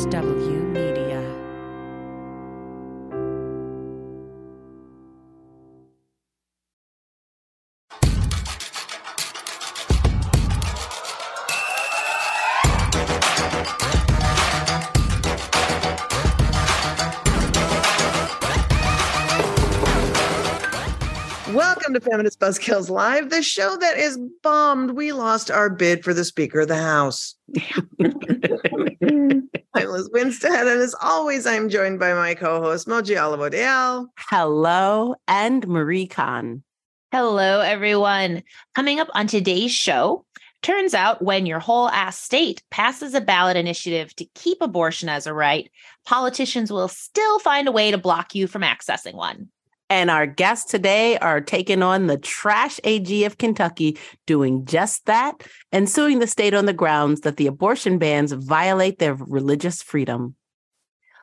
MSW Media. Welcome to Feminist Buzzkills Live, the show that is bummed we lost our bid for the Speaker of the House. I'm Liz Winstead, and as always, I'm joined by my co-host Moji Alawode-El. Hello, and Marie Khan. Hello, everyone. Coming up on today's show, turns out when your whole ass state passes a ballot initiative to keep abortion as a right, politicians will still find a way to block you from accessing one. And our guests today are taking on the trash AG of Kentucky, doing just that and suing the state on the grounds that the abortion bans violate their religious freedom.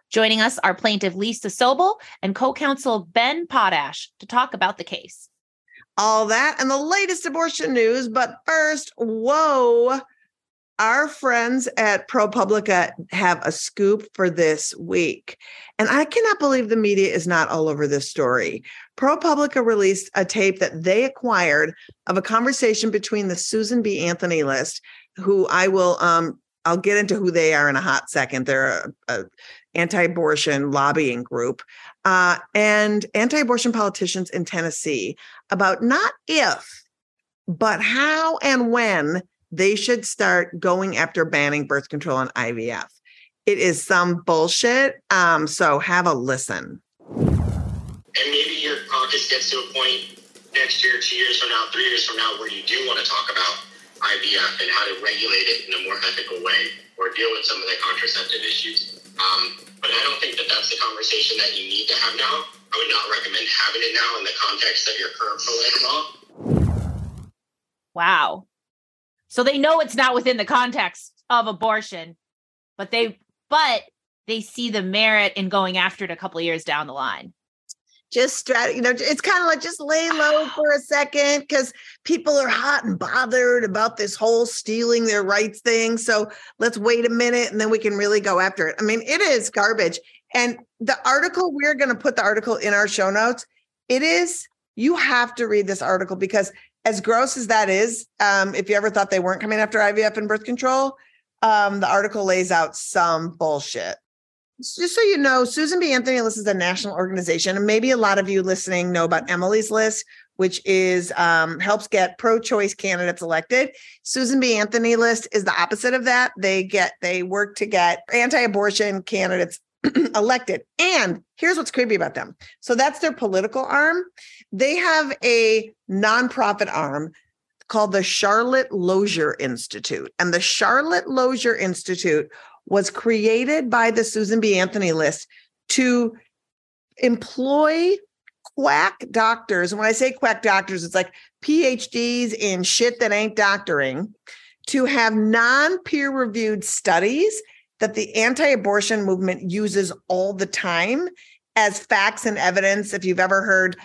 Joining us are plaintiff Lisa Sobel and co counsel Ben Potash to talk about the case. All that and the latest abortion news. But first, whoa, our friends at ProPublica have a scoop for this week. And I cannot believe the media is not all over this story. ProPublica released a tape that they acquired of a conversation between the Susan B. Anthony list, who I will um I'll get into who they are in a hot second. They're a, a anti-abortion lobbying group uh, and anti-abortion politicians in Tennessee about not if, but how and when they should start going after banning birth control and IVF. It is some bullshit. Um, so have a listen. And maybe your caucus gets to a point next year, two years from now, three years from now, where you do want to talk about IVF and how to regulate it in a more ethical way or deal with some of the contraceptive issues. Um, but I don't think that that's the conversation that you need to have now. I would not recommend having it now in the context of your current pro-life law. Wow. So they know it's not within the context of abortion, but they but they see the merit in going after it a couple of years down the line. Just strat, you know, it's kind of like just lay low for a second because people are hot and bothered about this whole stealing their rights thing. So let's wait a minute and then we can really go after it. I mean, it is garbage. And the article, we're going to put the article in our show notes. It is, you have to read this article because as gross as that is, um, if you ever thought they weren't coming after IVF and birth control, um, the article lays out some bullshit. Just so you know, Susan B. Anthony List is a national organization, and maybe a lot of you listening know about Emily's List, which is um, helps get pro-choice candidates elected. Susan B. Anthony List is the opposite of that. They get they work to get anti-abortion candidates elected. And here's what's creepy about them. So that's their political arm. They have a nonprofit arm called the Charlotte Lozier Institute. And the Charlotte Lozier Institute was created by the Susan B. Anthony list to employ quack doctors. And when I say quack doctors, it's like PhDs in shit that ain't doctoring to have non peer reviewed studies that the anti abortion movement uses all the time as facts and evidence. If you've ever heard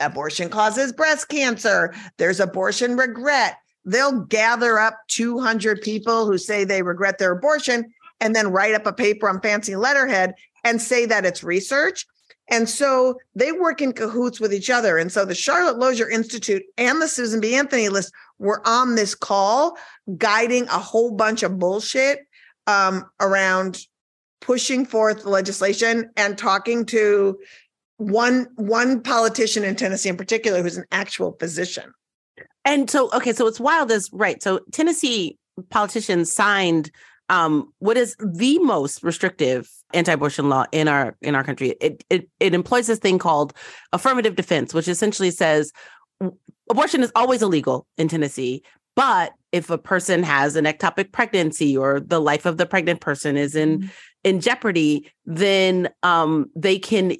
abortion causes breast cancer, there's abortion regret. They'll gather up 200 people who say they regret their abortion and then write up a paper on fancy letterhead and say that it's research. And so they work in cahoots with each other. And so the Charlotte Lozier Institute and the Susan B. Anthony list were on this call, guiding a whole bunch of bullshit um, around pushing forth legislation and talking to one one politician in Tennessee in particular who's an actual physician. And so, okay, so it's wild as right. So Tennessee politicians signed um, what is the most restrictive anti-abortion law in our in our country. It it it employs this thing called affirmative defense, which essentially says abortion is always illegal in Tennessee, but if a person has an ectopic pregnancy or the life of the pregnant person is in mm-hmm. in jeopardy, then um, they can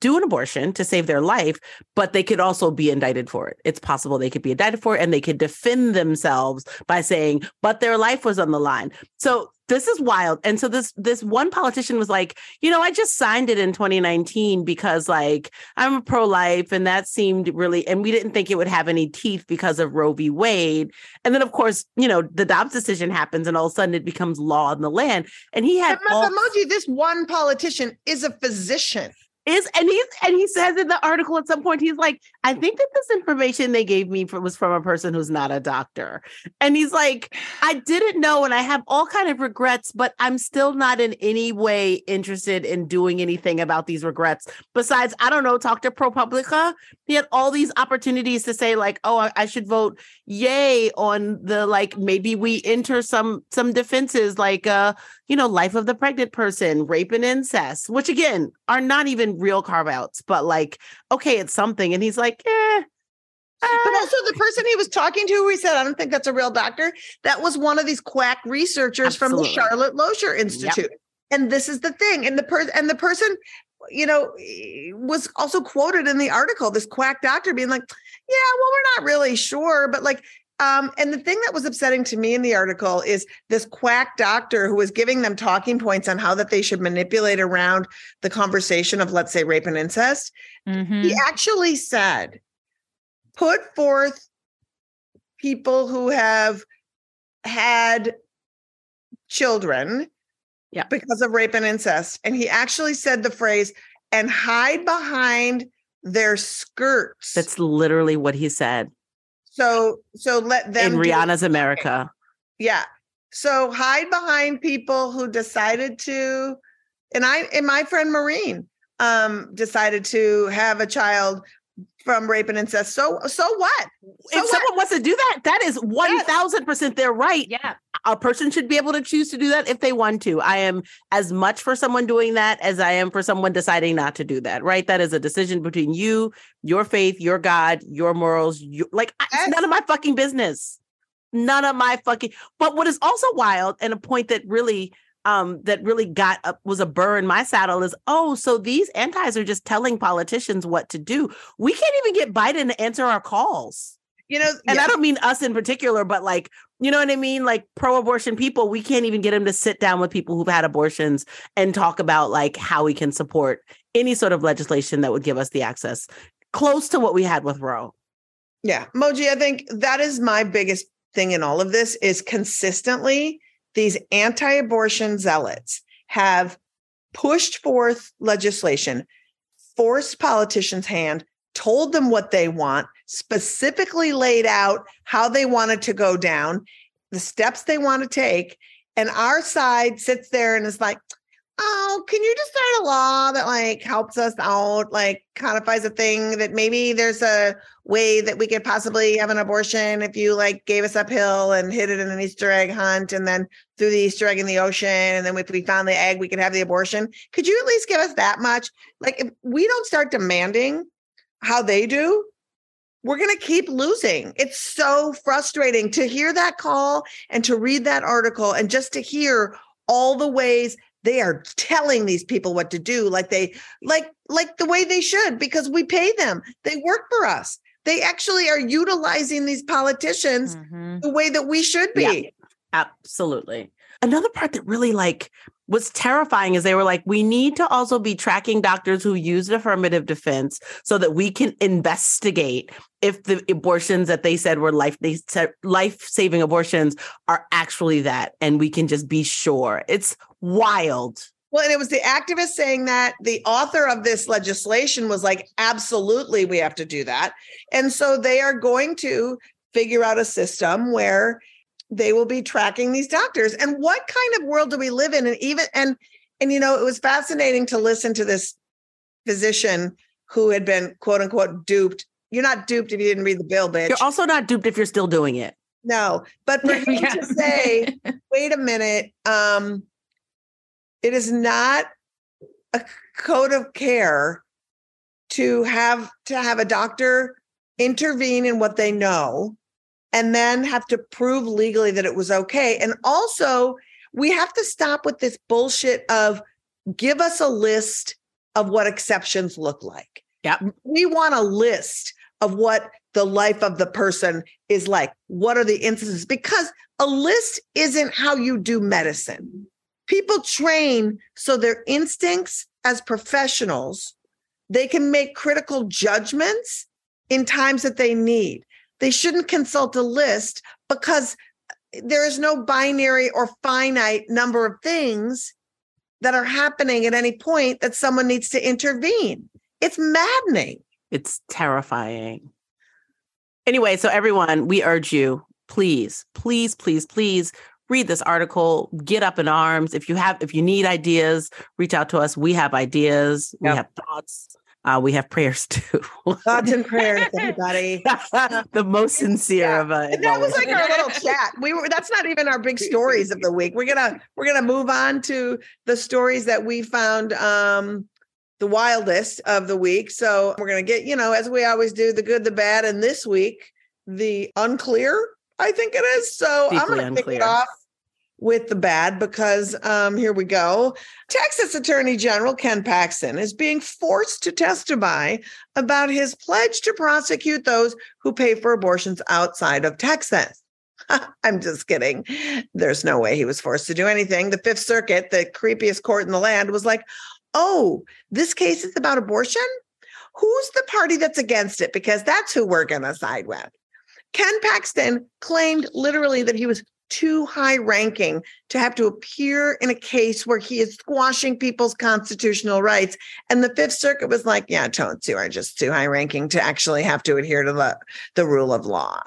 do an abortion to save their life, but they could also be indicted for it. It's possible they could be indicted for it and they could defend themselves by saying, but their life was on the line. So this is wild. And so this this one politician was like, you know, I just signed it in 2019 because like I'm a pro-life and that seemed really and we didn't think it would have any teeth because of Roe v. Wade. And then of course, you know, the Dobbs decision happens and all of a sudden it becomes law in the land. And he had all- emoji, this one politician is a physician is and he's and he says in the article at some point he's like i think that this information they gave me was from a person who's not a doctor. And he's like i didn't know and i have all kind of regrets but i'm still not in any way interested in doing anything about these regrets. Besides i don't know talk to propublica. He had all these opportunities to say like oh I, I should vote yay on the like maybe we enter some some defenses like uh you know life of the pregnant person rape and incest which again are not even real carve outs, but like, okay, it's something. And he's like, eh. But uh also, the person he was talking to, he said, I don't think that's a real doctor. That was one of these quack researchers Absolutely. from the Charlotte Lozier Institute. Yep. And this is the thing. And the person and the person, you know, was also quoted in the article, this quack doctor being like, Yeah, well, we're not really sure, but like um, and the thing that was upsetting to me in the article is this quack doctor who was giving them talking points on how that they should manipulate around the conversation of, let's say, rape and incest. Mm-hmm. He actually said, put forth people who have had children yeah. because of rape and incest. And he actually said the phrase, and hide behind their skirts. That's literally what he said. So so let them in Rihanna's America. Yeah. So hide behind people who decided to, and I and my friend Maureen um decided to have a child from rape and incest. So so what? So if what? someone wants to do that, that is one thousand percent their right. Yeah, a person should be able to choose to do that if they want to. I am as much for someone doing that as I am for someone deciding not to do that. Right? That is a decision between you, your faith, your God, your morals. You, like it's none of my fucking business. None of my fucking. But what is also wild and a point that really um, that really got up was a burr in my saddle is oh so these antis are just telling politicians what to do. We can't even get biden to answer our calls. You know and yeah. i don't mean us in particular but like you know what i mean? Like pro-abortion people we can't even get them to sit down with people who've had abortions and talk about like how we can support any sort of legislation that would give us the access close to what we had with roe. Yeah. Moji i think that is my biggest thing in all of this is consistently these anti abortion zealots have pushed forth legislation, forced politicians' hand, told them what they want, specifically laid out how they wanted to go down, the steps they want to take. And our side sits there and is like, oh, can you just start a law that like helps us out, like codifies a thing that maybe there's a way that we could possibly have an abortion if you like gave us uphill and hid it in an Easter egg hunt and then threw the Easter egg in the ocean. And then if we found the egg, we could have the abortion. Could you at least give us that much? Like if we don't start demanding how they do, we're going to keep losing. It's so frustrating to hear that call and to read that article and just to hear all the ways they are telling these people what to do like they like like the way they should because we pay them. They work for us. They actually are utilizing these politicians mm-hmm. the way that we should be. Yeah, absolutely. Another part that really like was terrifying is they were like we need to also be tracking doctors who used affirmative defense so that we can investigate if the abortions that they said were life they said life-saving abortions are actually that and we can just be sure it's wild well, and it was the activist saying that the author of this legislation was like, absolutely, we have to do that. And so they are going to figure out a system where they will be tracking these doctors. And what kind of world do we live in? And even and and you know, it was fascinating to listen to this physician who had been quote unquote duped. You're not duped if you didn't read the bill, bitch. You're also not duped if you're still doing it. No, but for him yeah. to say, wait a minute, um, it is not a code of care to have to have a doctor intervene in what they know and then have to prove legally that it was okay. And also, we have to stop with this bullshit of give us a list of what exceptions look like. Yeah. We want a list of what the life of the person is like. What are the instances? Because a list isn't how you do medicine. People train so their instincts as professionals, they can make critical judgments in times that they need. They shouldn't consult a list because there is no binary or finite number of things that are happening at any point that someone needs to intervene. It's maddening. It's terrifying. Anyway, so everyone, we urge you, please, please, please, please read this article, get up in arms. If you have, if you need ideas, reach out to us. We have ideas, we have thoughts, uh, we have prayers too. Thoughts and prayers, everybody. the most sincere of us. That was like our little chat. We were that's not even our big stories of the week. We're gonna we're gonna move on to the stories that we found um the wildest of the week. So we're gonna get, you know, as we always do, the good, the bad, and this week, the unclear, I think it is. So I'm gonna kick it off with the bad because um here we go. Texas Attorney General Ken Paxton is being forced to testify about his pledge to prosecute those who pay for abortions outside of Texas. I'm just kidding. There's no way he was forced to do anything. The Fifth Circuit, the creepiest court in the land, was like, oh, this case is about abortion? Who's the party that's against it? Because that's who we're going to side with. Ken Paxton claimed literally that he was too high ranking to have to appear in a case where he is squashing people's constitutional rights. And the Fifth Circuit was like, yeah, don't you are just too high ranking to actually have to adhere to the, the rule of law.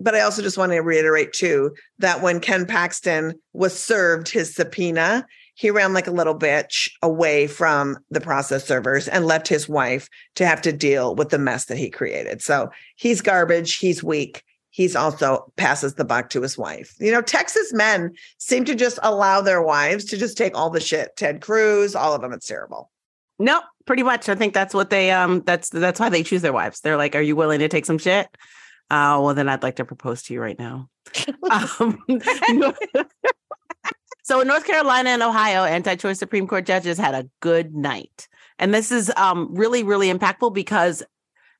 But I also just want to reiterate too that when Ken Paxton was served his subpoena, he ran like a little bitch away from the process servers and left his wife to have to deal with the mess that he created. So he's garbage, he's weak. He's also passes the buck to his wife. You know, Texas men seem to just allow their wives to just take all the shit. Ted Cruz, all of them, it's terrible. Nope, pretty much. I think that's what they um that's that's why they choose their wives. They're like, Are you willing to take some shit? Uh well then I'd like to propose to you right now. um, so in North Carolina and Ohio, anti-choice Supreme Court judges had a good night. And this is um really, really impactful because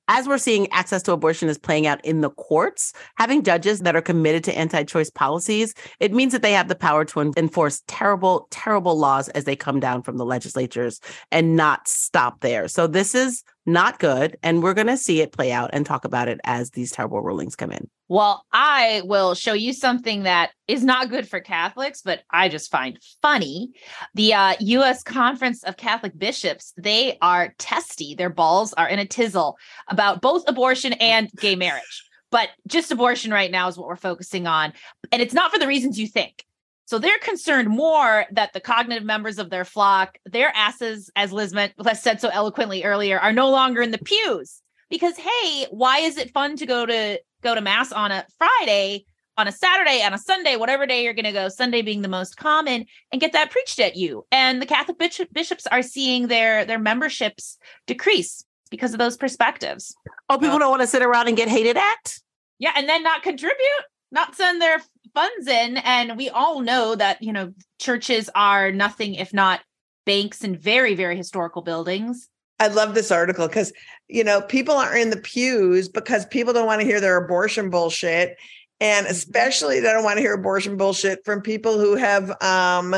as we're seeing access to abortion is playing out in the courts, having judges that are committed to anti choice policies, it means that they have the power to enforce terrible, terrible laws as they come down from the legislatures and not stop there. So this is not good. And we're going to see it play out and talk about it as these terrible rulings come in. Well, I will show you something that is not good for Catholics, but I just find funny. The uh, U.S. Conference of Catholic Bishops, they are testy. Their balls are in a tizzle about both abortion and gay marriage. But just abortion right now is what we're focusing on. And it's not for the reasons you think. So they're concerned more that the cognitive members of their flock, their asses, as Liz meant, said so eloquently earlier, are no longer in the pews. Because hey, why is it fun to go to go to mass on a Friday, on a Saturday, on a Sunday, whatever day you're going to go, Sunday being the most common, and get that preached at you? And the Catholic bishops are seeing their their memberships decrease because of those perspectives. Oh, people don't want to sit around and get hated at? Yeah, and then not contribute, not send their funds in. And we all know that, you know, churches are nothing if not banks and very, very historical buildings. I love this article because, you know, people are in the pews because people don't want to hear their abortion bullshit. And especially they don't want to hear abortion bullshit from people who have um,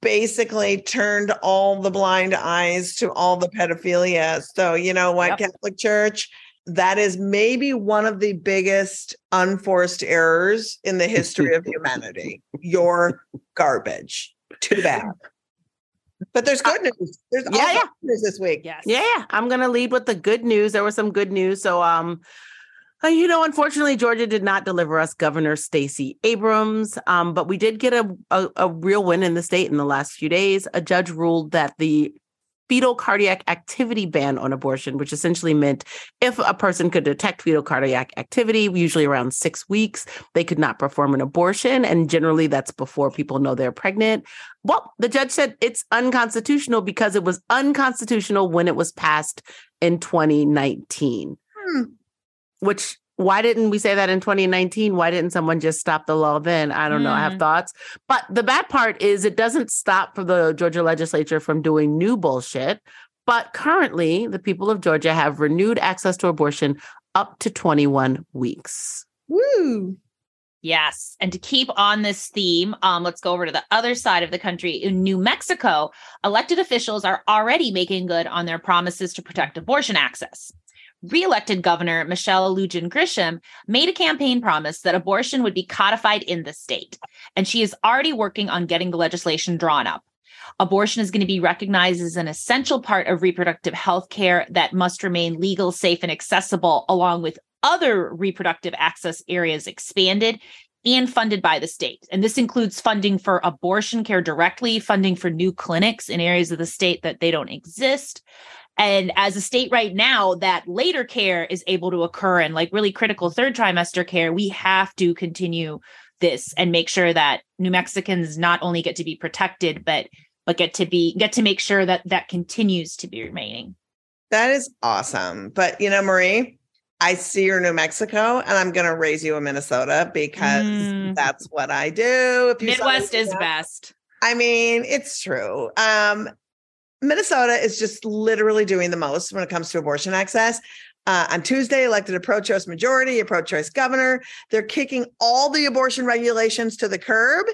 basically turned all the blind eyes to all the pedophilia. So, you know what, Yep. Catholic Church, that is maybe one of the biggest unforced errors in the history of humanity. You're garbage. Too bad. But there's good news. There's Yeah, yeah. good news this week. Yes. Yeah, yeah. I'm gonna lead with the good news. There was some good news. So um uh, you know, unfortunately, Georgia did not deliver us Governor Stacey Abrams, um, but we did get a, a a real win in the state in the last few days. A judge ruled that the fetal cardiac activity ban on abortion, which essentially meant if a person could detect fetal cardiac activity, usually around six weeks, they could not perform an abortion. And generally, that's before people know they're pregnant. Well, the judge said it's unconstitutional because it was unconstitutional when it was passed in 2019. Hmm. Which why didn't we say that in 2019? Why didn't someone just stop the law then? I don't know. I have Mm. thoughts. But the bad part is it doesn't stop for the Georgia legislature from doing new bullshit. But currently, the people of Georgia have renewed access to abortion up to 21 weeks. Woo. Yes. And to keep on this theme, um, let's go over to the other side of the country. In New Mexico, elected officials are already making good on their promises to protect abortion access. Re-elected Governor Michelle Lujan Grisham made a campaign promise that abortion would be codified in the state, and she is already working on getting the legislation drawn up. Abortion is going to be recognized as an essential part of reproductive health care that must remain legal, safe, and accessible, along with other reproductive access areas expanded and funded by the state. And this includes funding for abortion care directly, funding for new clinics in areas of the state that they don't exist. And as a state right now, that later care is able to occur and like really critical third trimester care, we have to continue this and make sure that New Mexicans not only get to be protected, but but get to be get to make sure that that continues to be remaining. That is awesome. But you know, Marie, I see you're New Mexico and I'm going to raise you in Minnesota because mm. that's what I do. If you Midwest is best. I mean, it's true. Um, Minnesota is just literally doing the most when it comes to abortion access. Uh, on Tuesday, elected a pro choice majority, a pro choice governor. They're kicking all the abortion regulations to the curb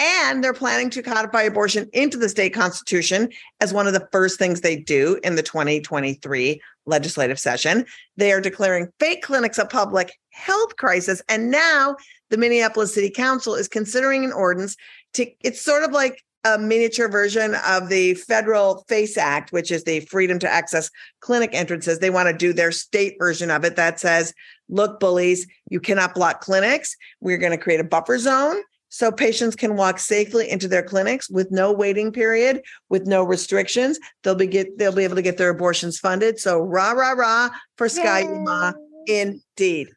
and they're planning to codify abortion into the state constitution as one of the first things they do in the 2023 legislative session. They are declaring fake clinics a public health crisis. And now the Minneapolis City Council is considering an ordinance to, it's sort of like a miniature version of the federal FACE Act, which is the Freedom to Access Clinic Entrances. They want to do their state version of it that says, look, bullies, you cannot block clinics. We're going to create a buffer zone so patients can walk safely into their clinics with no waiting period, with no restrictions. They'll be get they'll be able to get their abortions funded. So rah rah rah for Ski-U-Mah, indeed.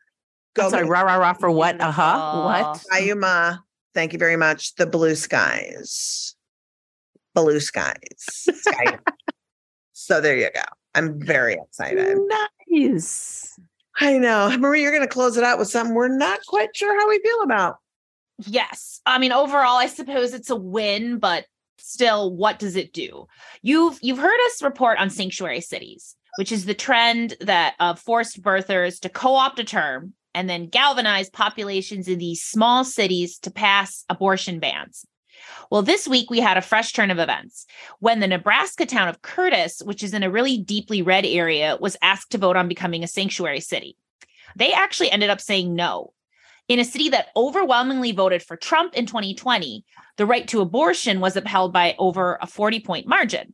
Go I'm sorry, rah rah rah for what? Uh huh. What? Ski-U-Mah. Thank you very much. The blue skies. Blue skies. Sky. so there you go. I'm very excited. Nice. I know. Marie, you're going to close it out with something we're not quite sure how we feel about. Yes. I mean, overall, I suppose it's a win, but still, what does it do? You've you've heard us report on sanctuary cities, which is the trend that of forced birthers to co-opt a term and then galvanize populations in these small cities to pass abortion bans. Well, this week we had a fresh turn of events when the Nebraska town of Curtis, which is in a really deeply red area, was asked to vote on becoming a sanctuary city. They actually ended up saying no in a city that overwhelmingly voted for Trump in 2020, the right to abortion was upheld by over a 40 point margin.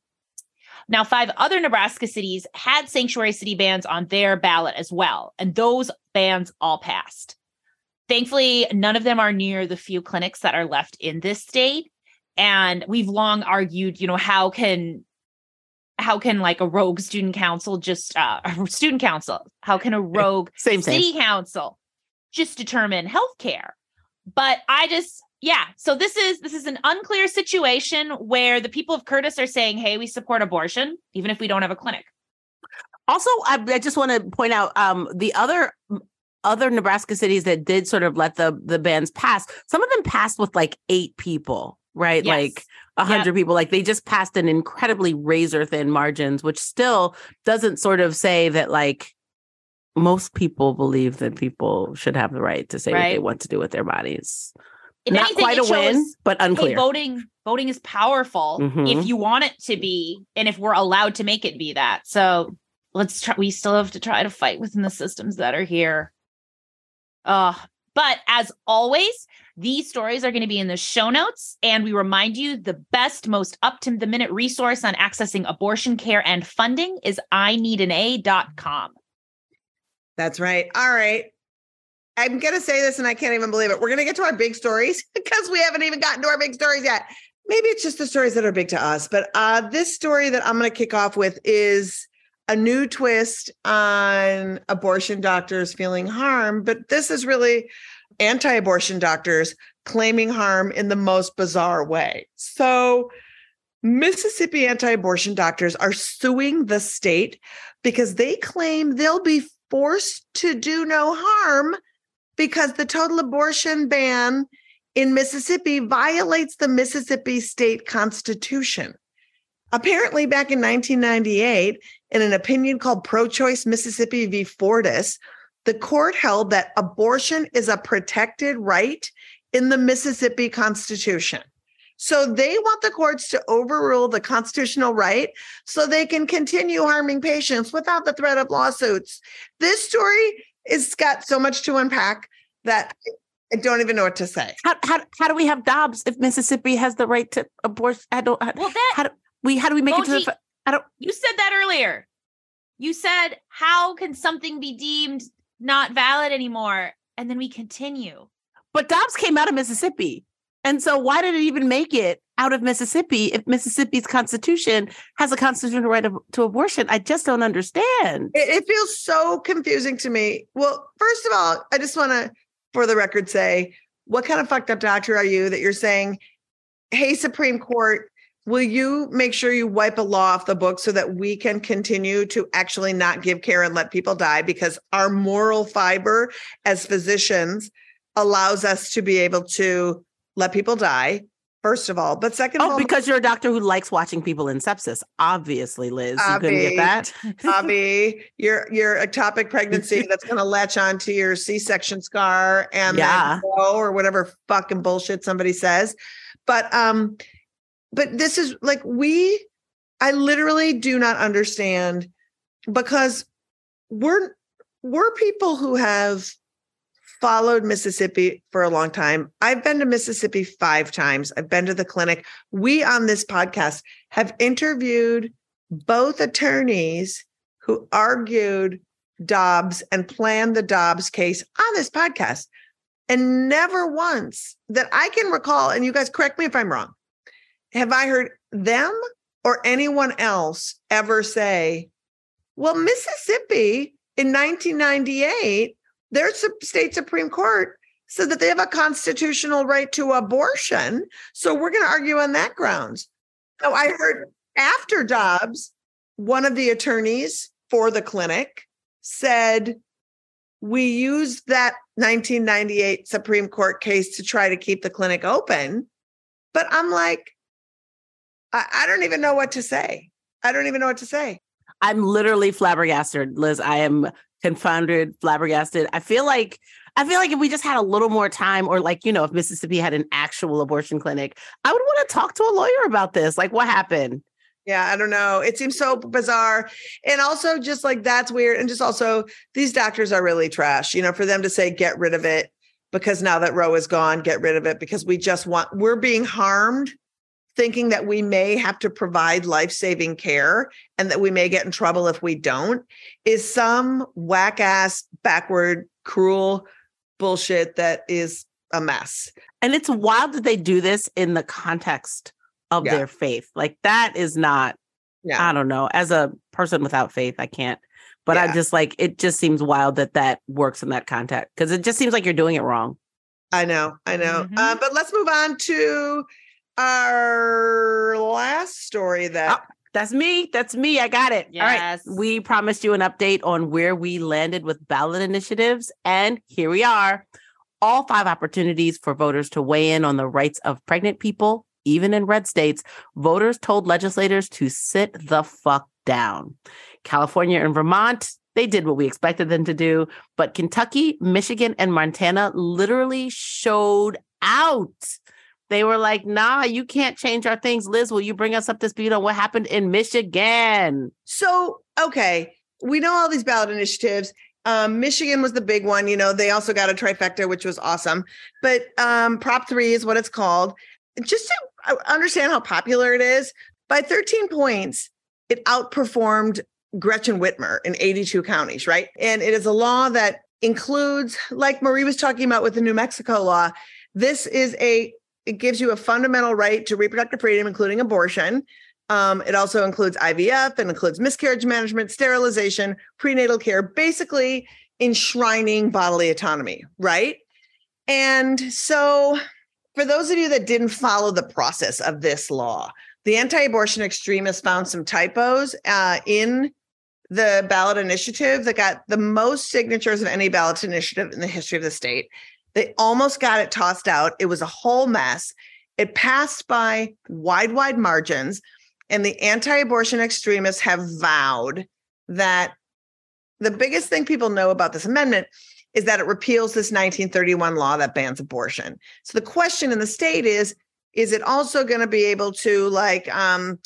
Now, five other Nebraska cities had sanctuary city bans on their ballot as well, and those bans all passed. Thankfully, none of them are near the few clinics that are left in this state. And we've long argued, you know, how can how can like a rogue student council just uh student council how can a rogue same, city same. council just determine healthcare. But I just yeah, so this is this is an unclear situation where the people of Curtis are saying, "Hey, we support abortion even if we don't have a clinic." Also, I, I just want to point out um, the other other Nebraska cities that did sort of let the the bans pass. Some of them passed with like eight people, right? Yes. Like a hundred yep. people. Like they just passed in incredibly razor thin margins, which still doesn't sort of say that like most people believe that people should have the right to say right. what they want to do with their bodies. If Not anything, quite a win, but unclear. Hey, voting voting is powerful mm-hmm. if you want it to be, and if we're allowed to make it be that. So let's try. We still have to try to fight within the systems that are here. Uh, but as always, these stories are going to be in the show notes. And we remind you the best, most up to the minute resource on accessing abortion care and funding is ineedana.com. That's right. All right. I'm going to say this and I can't even believe it. We're going to get to our big stories because we haven't even gotten to our big stories yet. Maybe it's just the stories that are big to us. But uh, this story that I'm going to kick off with is a new twist on abortion doctors feeling harm. But this is really anti abortion doctors claiming harm in the most bizarre way. So, Mississippi anti abortion doctors are suing the state because they claim they'll be forced to do no harm because the total abortion ban in Mississippi violates the Mississippi state constitution. Apparently, back in 1998, in an opinion called Pro Choice Mississippi v. Fordice, the court held that abortion is a protected right in the Mississippi Constitution. So they want the courts to overrule the constitutional right so they can continue harming patients without the threat of lawsuits. This story is got so much to unpack that I don't even know what to say. How, how, how do we have Dobbs if Mississippi has the right to abortion? I don't. How, Well, that how do we? How do we make it to the? I don't. you said that earlier. You said, how can something be deemed not valid anymore? And then we continue. But Dobbs came out of Mississippi, and so why did it even make it out of Mississippi if Mississippi's constitution has a constitutional right of, to abortion? I just don't understand. It, it feels so confusing to me. Well, first of all, I just want to, for the record, say what kind of fucked up doctor are you that you're saying, hey, Supreme Court, will you make sure you wipe a law off the book so that we can continue to actually not give care and let people die? Because our moral fiber as physicians allows us to be able to let people die, first of all. But second of Oh, all, because you're a doctor who likes watching people in sepsis. Obviously, Liz, you couldn't get that. Abby. that. Bobby, your your ectopic pregnancy that's going to latch onto your C-section scar and Yeah. or whatever fucking bullshit somebody says. But um, but this is like we, I literally do not understand because we're we're people who have followed Mississippi for a long time. I've been to Mississippi five times. I've been to the clinic. We on this podcast have interviewed both attorneys who argued Dobbs and planned the Dobbs case on this podcast. And never once that I can recall, and you guys correct me if I'm wrong, have I heard them or anyone else ever say, well, Mississippi in 1998, their state Supreme Court said that they have a constitutional right to abortion. So we're going to argue on that grounds. So I heard after Dobbs, one of the attorneys for the clinic said, we used that 1998 Supreme Court case to try to keep the clinic open. But I'm like, I, I don't even know what to say. I don't even know what to say. I'm literally flabbergasted, Liz. I am confounded, flabbergasted. I feel like I feel like if we just had a little more time, or like, you know, if Mississippi had an actual abortion clinic, I would want to talk to a lawyer about this. Like, what happened? Yeah, I don't know. It seems so bizarre. And also, just like that's weird. And just also, these doctors are really trash. You know, for them to say, get rid of it because now that Roe is gone, get rid of it because we just want, we're being harmed thinking that we may have to provide life saving care and that we may get in trouble if we don't is some whack ass, backward, cruel bullshit that is a mess. And it's wild that they do this in the context of Yeah. their faith. Like that is not, Yeah. I don't know. As a person without faith, I can't. But Yeah. I just like it just seems wild that that works in that context because it just seems like you're doing it wrong. I know, I know. Mhm. Uh, but let's move on to our last story that oh, That's me. That's me. I got it. All right. We promised you an update on where we landed with ballot initiatives. And here we are. All five opportunities for voters to weigh in on the rights of pregnant people, even in red states. Voters told legislators to sit the fuck down. California and Vermont, they did what we expected them to do. But Kentucky, Michigan, and Montana literally showed out. They were like, nah, you can't change our things. Liz, will you bring us up to speed on what happened in Michigan? So, okay, we know all these ballot initiatives. Um, Michigan was the big one. You know, they also got a trifecta, which was awesome. But um, Prop 3 is what it's called. Just to uh, understand how popular it is, by 13 points, it outperformed Gretchen Whitmer in 82 counties, right? And it is a law that includes, like Marie was talking about with the New Mexico law, this is a, it gives you a fundamental right to reproductive freedom, including abortion. Um, it also includes IVF and includes miscarriage management, sterilization, prenatal care, basically enshrining bodily autonomy, right? And so, for those of you that didn't follow the process of this law, the anti abortion extremists found some typos uh, in the ballot initiative that got the most signatures of any ballot initiative in the history of the state. They almost got it tossed out. It was a whole mess. It passed by wide, wide margins. and the anti-abortion extremists have vowed that the biggest thing people know about this amendment is that it repeals this 1931 law that bans abortion. So the question in the state is is it also going to be able to like um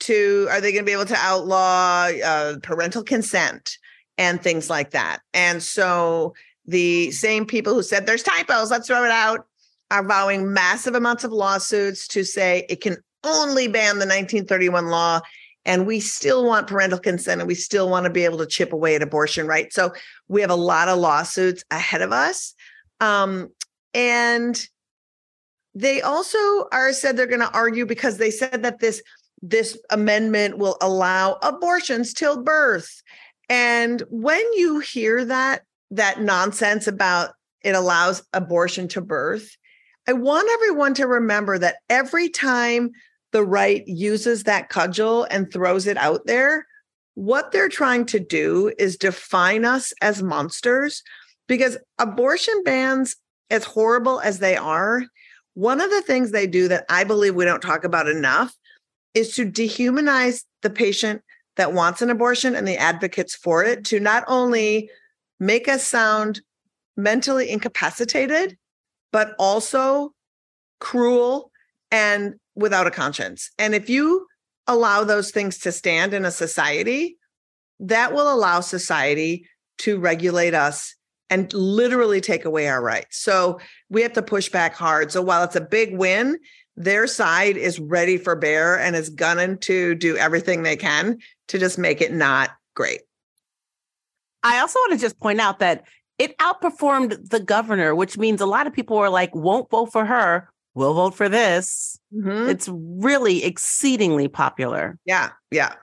to are they going to be able to outlaw uh, parental consent and things like that? And so the same people who said there's typos, let's throw it out, are vowing massive amounts of lawsuits to say it can only ban the 1931 law and we still want parental consent and we still want to be able to chip away at abortion right? So we have a lot of lawsuits ahead of us um, and they also are said they're going to argue because they said that this this amendment will allow abortions till birth and when you hear that that nonsense about it allows abortion to birth. I want everyone to remember that every time the right uses that cudgel and throws it out there, what they're trying to do is define us as monsters because abortion bans, as horrible as they are, one of the things they do that I believe we don't talk about enough is to dehumanize the patient that wants an abortion and the advocates for it to not only make us sound mentally incapacitated, but also cruel and without a conscience. And if you allow those things to stand in a society, that will allow society to regulate us and literally take away our rights. So we have to push back hard. So while it's a big win, their side is ready for bear and is gunning to do everything they can to just make it not great. I also want to just point out that it outperformed the governor, which means a lot of people were like, won't vote for her, we'll vote for this. Mm-hmm. It's really exceedingly popular. Yeah, yeah.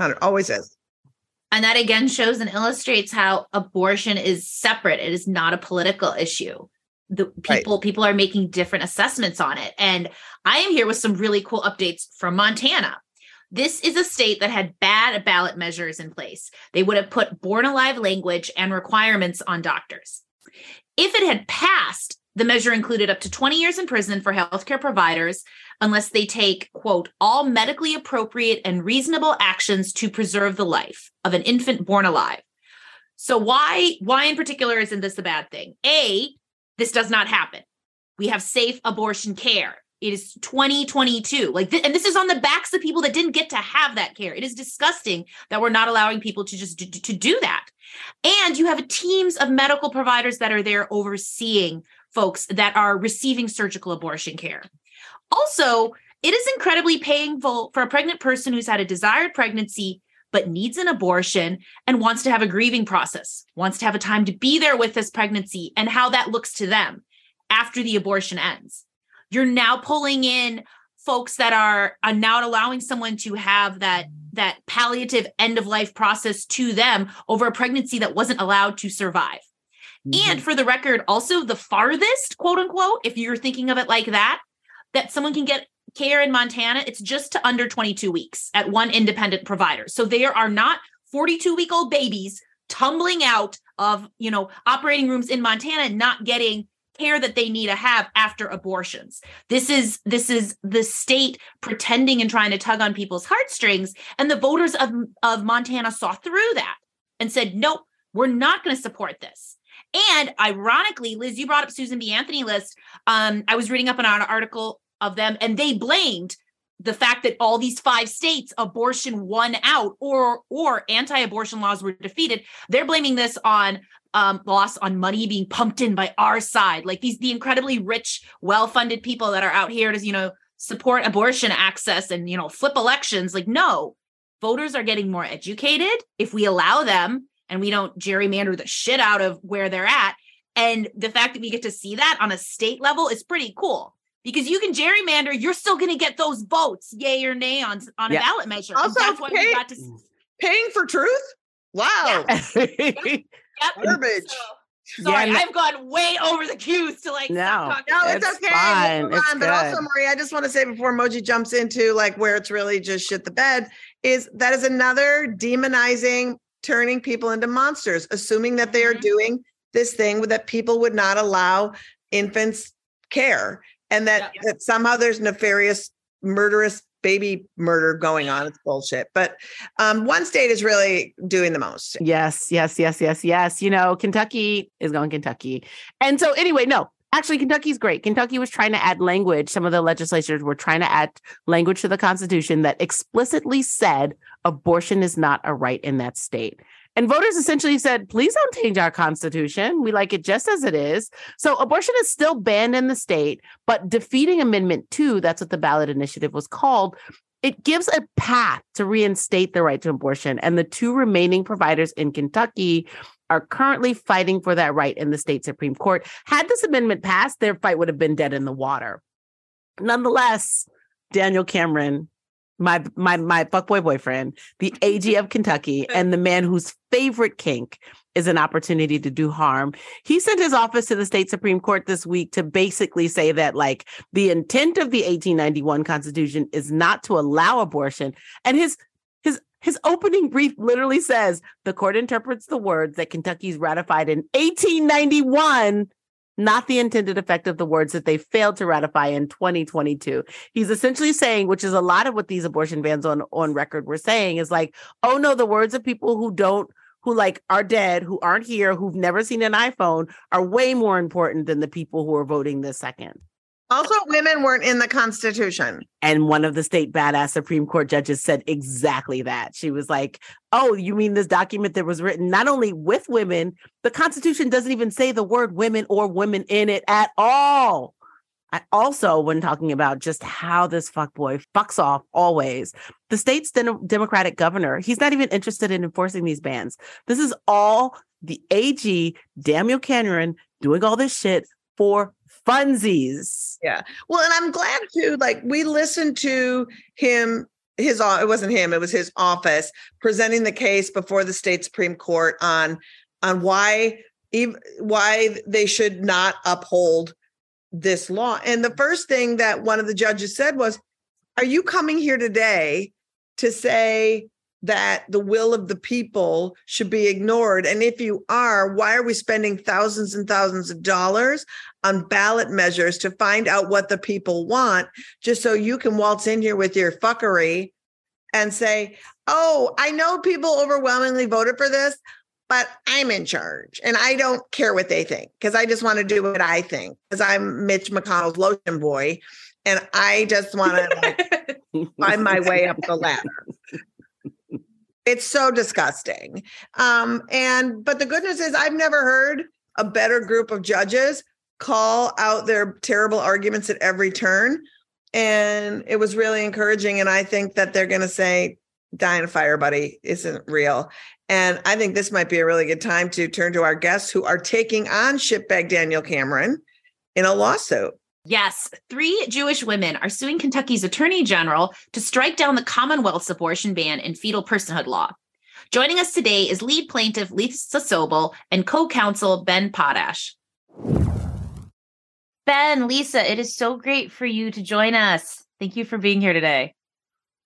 It always is. And that again shows and illustrates how abortion is separate. It is not a political issue. The people right. people are making different assessments on it. And I am here with some really cool updates from Montana. This is a state that had bad ballot measures in place. They would have put born alive language and requirements on doctors. If it had passed, the measure included up to 20 years in prison for healthcare providers unless they take, quote, all medically appropriate and reasonable actions to preserve the life of an infant born alive. So why why in particular isn't this a bad thing? A, this does not happen. We have safe abortion care. It is 2022. Like th- and this is on the backs of people that didn't get to have that care. It is disgusting that we're not allowing people to just to do that. And you have teams of medical providers that are there overseeing folks that are receiving surgical abortion care. Also, it is incredibly painful for a pregnant person who's had a desired pregnancy but needs an abortion and wants to have a grieving process, wants to have a time to be there with this pregnancy and how that looks to them after the abortion ends. You're now pulling in folks that are, are now allowing someone to have that that palliative end of life process to them over a pregnancy that wasn't allowed to survive. Mm-hmm. And for the record, also the farthest, quote unquote, if you're thinking of it like that, that someone can get care in Montana, it's just to under 22 weeks at one independent provider. So there are not 42 week old babies tumbling out of, you know, operating rooms in Montana not getting care that they need to have after abortions. This is this is the state pretending and trying to tug on people's heartstrings and the voters of of Montana saw through that and said, "Nope, we're not going to support this." And ironically, Liz, you brought up Susan B. Anthony list. Um, I was reading up on an article of them, and they blamed the fact that all these five states abortion won out or or anti-abortion laws were defeated they're blaming this on um, loss on money being pumped in by our side. Like these the incredibly rich well-funded people that are out here to you know support abortion access and you know flip elections like no. Voters are getting more educated if we allow them and we don't gerrymander the shit out of where they're at. And the fact that we get to see that on a state level is pretty cool because you can gerrymander, you're still going to get those votes, yay or nay, on on a ballot measure. Also, that's why pay, we got to paying for truth. Wow, yeah. yep. garbage. So, sorry, yeah, I've gone way over the cues to like. No, no, it's, it's okay. Fine. It's on. But also, Marie, I just want to say before Moji jumps into like where it's really just shit the bed, is that is another demonizing turning people into monsters, assuming that they are mm-hmm. doing this thing that people would not allow infants care and that, yeah. that somehow there's nefarious murderous baby murder going on. It's bullshit. But um, one state is really doing the most. Yes, yes, yes, yes, yes. You know, Kentucky is going Kentucky. And so, anyway, no, actually, Kentucky's great. Kentucky was trying to add language. Some of the legislatures were trying to add language to the Constitution that explicitly said abortion is not a right in that state. And voters essentially said, please don't change our constitution. We like it just as it is. So abortion is still banned in the state, but defeating Amendment 2, that's what the ballot initiative was called, it gives a path to reinstate the right to abortion. And the two remaining providers in Kentucky are currently fighting for that right in the state Supreme Court. Had this amendment passed, their fight would have been dead in the water. Nonetheless, Daniel Cameron my my my fuckboy boyfriend, the AG of Kentucky, and the man whose favorite kink is an opportunity to do harm. He sent his office to the state Supreme Court this week to basically say that like the intent of the 1891 Constitution is not to allow abortion. And his his his opening brief literally says the court interprets the words that Kentucky's ratified in 1891 not the intended effect of the words that they failed to ratify in 2022. He's essentially saying, which is a lot of what these abortion bans on on record were saying, is like, oh no, the words of people who don't who like are dead, who aren't here, who've never seen an iPhone, are way more important than the people who are voting this second. Also, women weren't in the Constitution. And one of the state badass Supreme Court judges said exactly that. She was like, Oh, you mean this document that was written not only with women, the Constitution doesn't even say the word women or women in it at all. I also, when talking about just how this fuckboy fucks off always, the state's de- Democratic governor, he's not even interested in enforcing these bans. This is all the AG, Daniel Cameron, doing all this shit for funsies. Yeah. Well, and I'm glad too. Like we listened to him. His it wasn't him. It was his office presenting the case before the state supreme court on on why why they should not uphold this law. And the first thing that one of the judges said was, "Are you coming here today to say that the will of the people should be ignored. And if you are, why are we spending thousands and thousands of dollars on ballot measures to find out what the people want, just so you can waltz in here with your fuckery and say, oh, I know people overwhelmingly voted for this, but I'm in charge and I don't care what they think because I just want to do what I think because I'm Mitch McConnell's lotion boy and I just want to like, find my way up the ladder. It's so disgusting. Um, and but the good news is I've never heard a better group of judges call out their terrible arguments at every turn. And it was really encouraging. And I think that they're gonna say, dying fire, buddy, isn't real. And I think this might be a really good time to turn to our guests who are taking on shitbag Daniel Cameron in a lawsuit. Yes, three Jewish women are suing Kentucky's attorney general to strike down the Commonwealth's abortion ban and fetal personhood law. Joining us today is lead plaintiff Lisa Sobel and co counsel Ben Potash. Ben, Lisa, it is so great for you to join us. Thank you for being here today.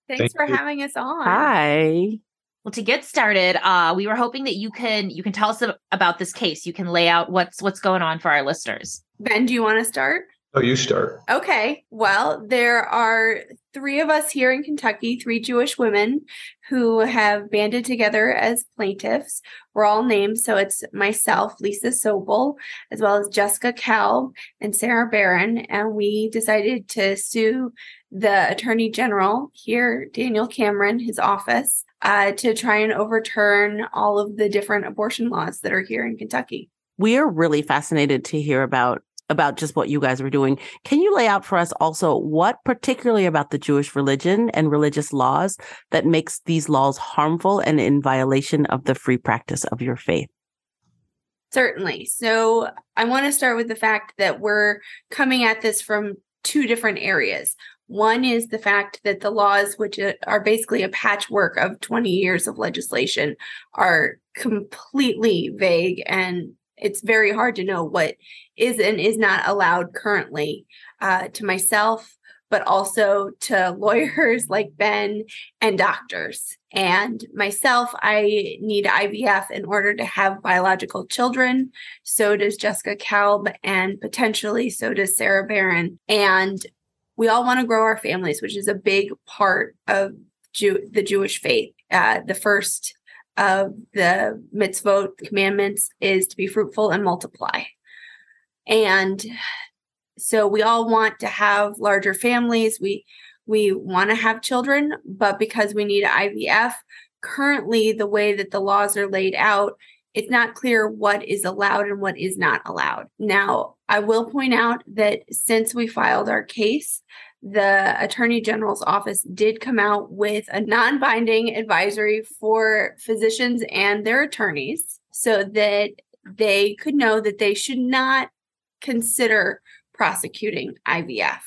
Thanks Thank for you. having us on. Hi. Well, to get started, uh, we were hoping that you can you can tell us about this case. You can lay out what's what's going on for our listeners. Ben, do you want to start? Oh, you start. Okay. Well, there are three of us here in Kentucky, three Jewish women who have banded together as plaintiffs. We're all named. So it's myself, Lisa Sobel, as well as Jessica Kalb and Sarah Barron. And we decided to sue the Attorney General here, Daniel Cameron, his office, uh, to try and overturn all of the different abortion laws that are here in Kentucky. We are really fascinated to hear about about just what you guys were doing. Can you lay out for us also what particularly about the Jewish religion and religious laws that makes these laws harmful and in violation of the free practice of your faith? Certainly. So I want to start with the fact that we're coming at this from two different areas. One is the fact that the laws, which are basically a patchwork of 20 years of legislation, are completely vague and it's very hard to know what is and is not allowed currently uh, to myself, but also to lawyers like Ben and doctors. And myself, I need IVF in order to have biological children. So does Jessica Kalb, and potentially so does Sarah Barron. And we all want to grow our families, which is a big part of Jew- the Jewish faith. Uh, the first of the mitzvot commandments is to be fruitful and multiply. And so we all want to have larger families. We we want to have children, but because we need IVF, currently the way that the laws are laid out, it's not clear what is allowed and what is not allowed. Now, I will point out that since we filed our case, the Attorney General's office did come out with a non binding advisory for physicians and their attorneys so that they could know that they should not consider prosecuting IVF.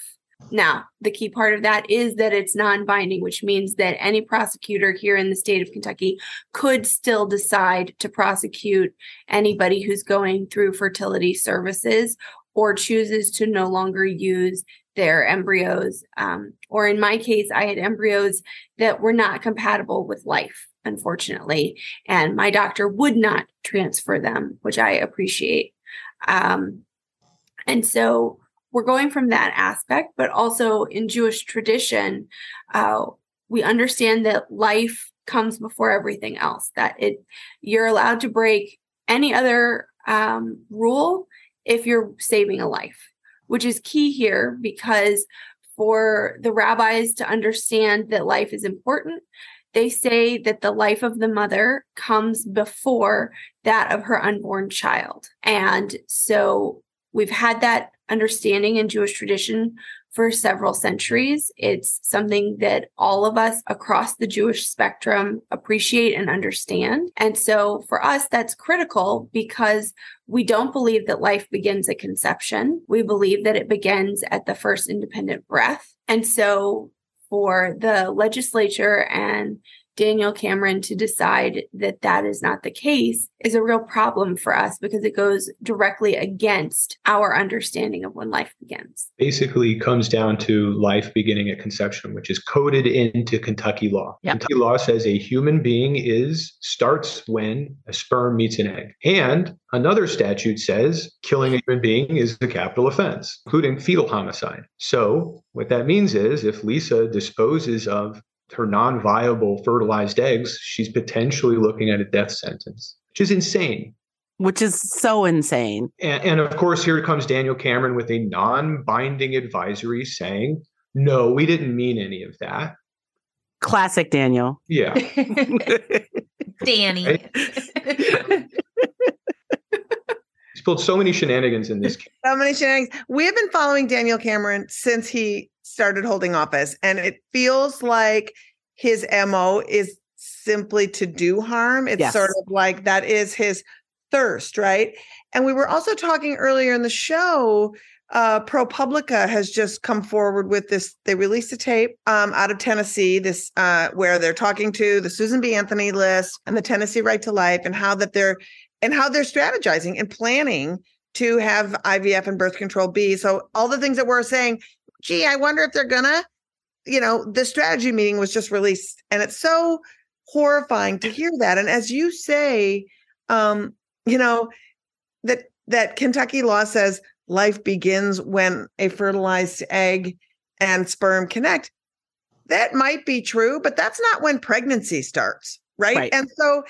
Now, the key part of that is that it's non binding, which means that any prosecutor here in the state of Kentucky could still decide to prosecute anybody who's going through fertility services or chooses to no longer use their embryos. Um, or in my case, I had embryos that were not compatible with life, unfortunately. And my doctor would not transfer them, which I appreciate. Um, and so we're going from that aspect, but also in Jewish tradition, uh, we understand that life comes before everything else. That it you're allowed to break any other um, rule if you're saving a life, which is key here because for the rabbis to understand that life is important, they say that the life of the mother comes before that of her unborn child. And so we've had that understanding in Jewish tradition for several centuries. It's something that all of us across the Jewish spectrum appreciate and understand. And so for us, that's critical because we don't believe that life begins at conception. We believe that it begins at the first independent breath. And so for the legislature and Daniel Cameron to decide that that is not the case is a real problem for us because it goes directly against our understanding of when life begins. Basically, comes down to life beginning at conception, which is coded into Kentucky law. Yep. Kentucky law says a human being is starts when a sperm meets an egg. And another statute says killing a human being is a capital offense, including fetal homicide. So, what that means is if Lisa disposes of her non-viable fertilized eggs, she's potentially looking at a death sentence, which is insane. which is so insane. And, and of course, here comes Daniel Cameron with a non-binding advisory saying, "No, we didn't mean any of that." Classic Daniel. Yeah, Danny. he's pulled so many shenanigans in this case. So many shenanigans. We have been following Daniel Cameron since he started holding office, and it feels like his MO is simply to do harm. It's Yes. sort of like that is his thirst, right? And we were also talking earlier in the show. Uh, ProPublica has just come forward with this. They released a tape um, out of Tennessee, this uh, where they're talking to the Susan B. Anthony list and the Tennessee Right to Life, and how that they're and how they're strategizing and planning to have IVF and birth control be. So all the things that we're saying, gee, I wonder if they're gonna, you know, the strategy meeting was just released, and it's so horrifying to hear that. And as you say, um, you know, that that Kentucky law says life begins when a fertilized egg and sperm connect. That might be true, but that's not when pregnancy starts, right? Right. And so,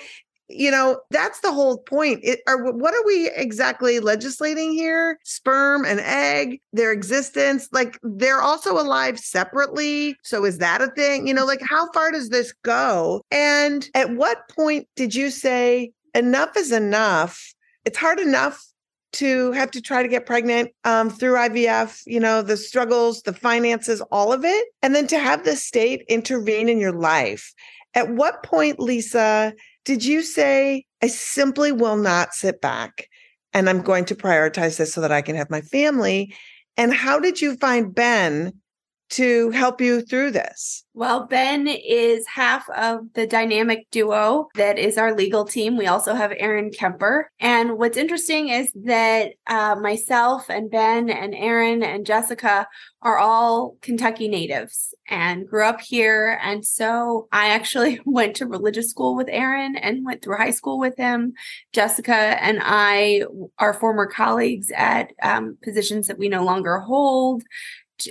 you know, that's the whole point. It, are, what are we exactly legislating here? Sperm and egg, their existence, like they're also alive separately. So is that a thing? You know, like how far does this go? And at what point did you say enough is enough? It's hard enough to have to try to get pregnant um, through IVF, you know, the struggles, the finances, all of it. And then to have the state intervene in your life. At what point, Lisa, did you say, I simply will not sit back and I'm going to prioritize this so that I can have my family? And how did you find Ben to help you through this? Well, Ben is half of the dynamic duo that is our legal team. We also have Aaron Kemper. And what's interesting is that uh, myself and Ben and Aaron and Jessica are all Kentucky natives and grew up here. And so I actually went to religious school with Aaron and went through high school with him. Jessica and I are former colleagues at um, positions that we no longer hold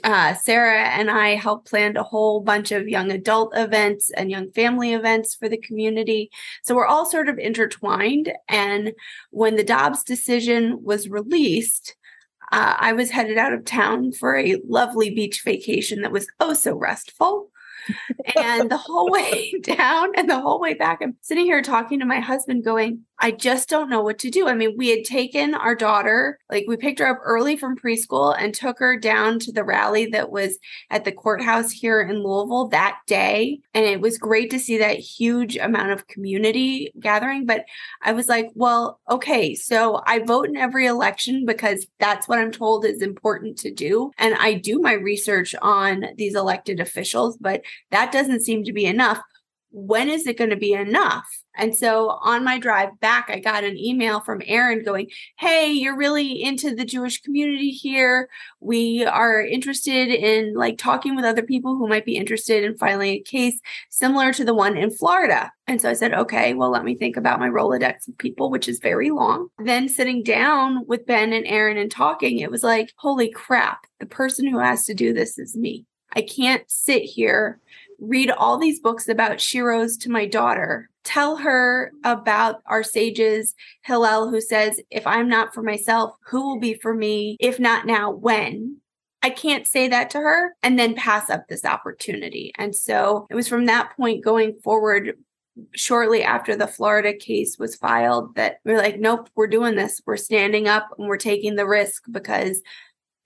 uh, Sarah and I helped plan a whole bunch of young adult events and young family events for the community. So we're all sort of intertwined. And when the Dobbs decision was released, uh, I was headed out of town for a lovely beach vacation that was oh so restful and the whole way down and the whole way back, I'm sitting here talking to my husband, going, I just don't know what to do. I mean, we had taken our daughter, like we picked her up early from preschool and took her down to the rally that was at the courthouse here in Louisville that day. And it was great to see that huge amount of community gathering. But I was like, well, okay, so I vote in every election because that's what I'm told is important to do. And I do my research on these elected officials, but that doesn't seem to be enough. When is it going to be enough? And so on my drive back, I got an email from Aaron going, Hey, you're really into the Jewish community here. We are interested in like talking with other people who might be interested in filing a case similar to the one in Florida. And so I said, okay, well, let me think about my Rolodex of people, which is very long. Then sitting down with Ben and Aaron and talking, it was like, holy crap, the person who has to do this is me. I can't sit here, read all these books about Shiros to my daughter, tell her about our sages, Hillel, who says, if I'm not for myself, who will be for me? If not now, when? I can't say that to her and then pass up this opportunity. And so it was from that point going forward, shortly after the Florida case was filed, that we're like, nope, we're doing this. We're standing up and we're taking the risk because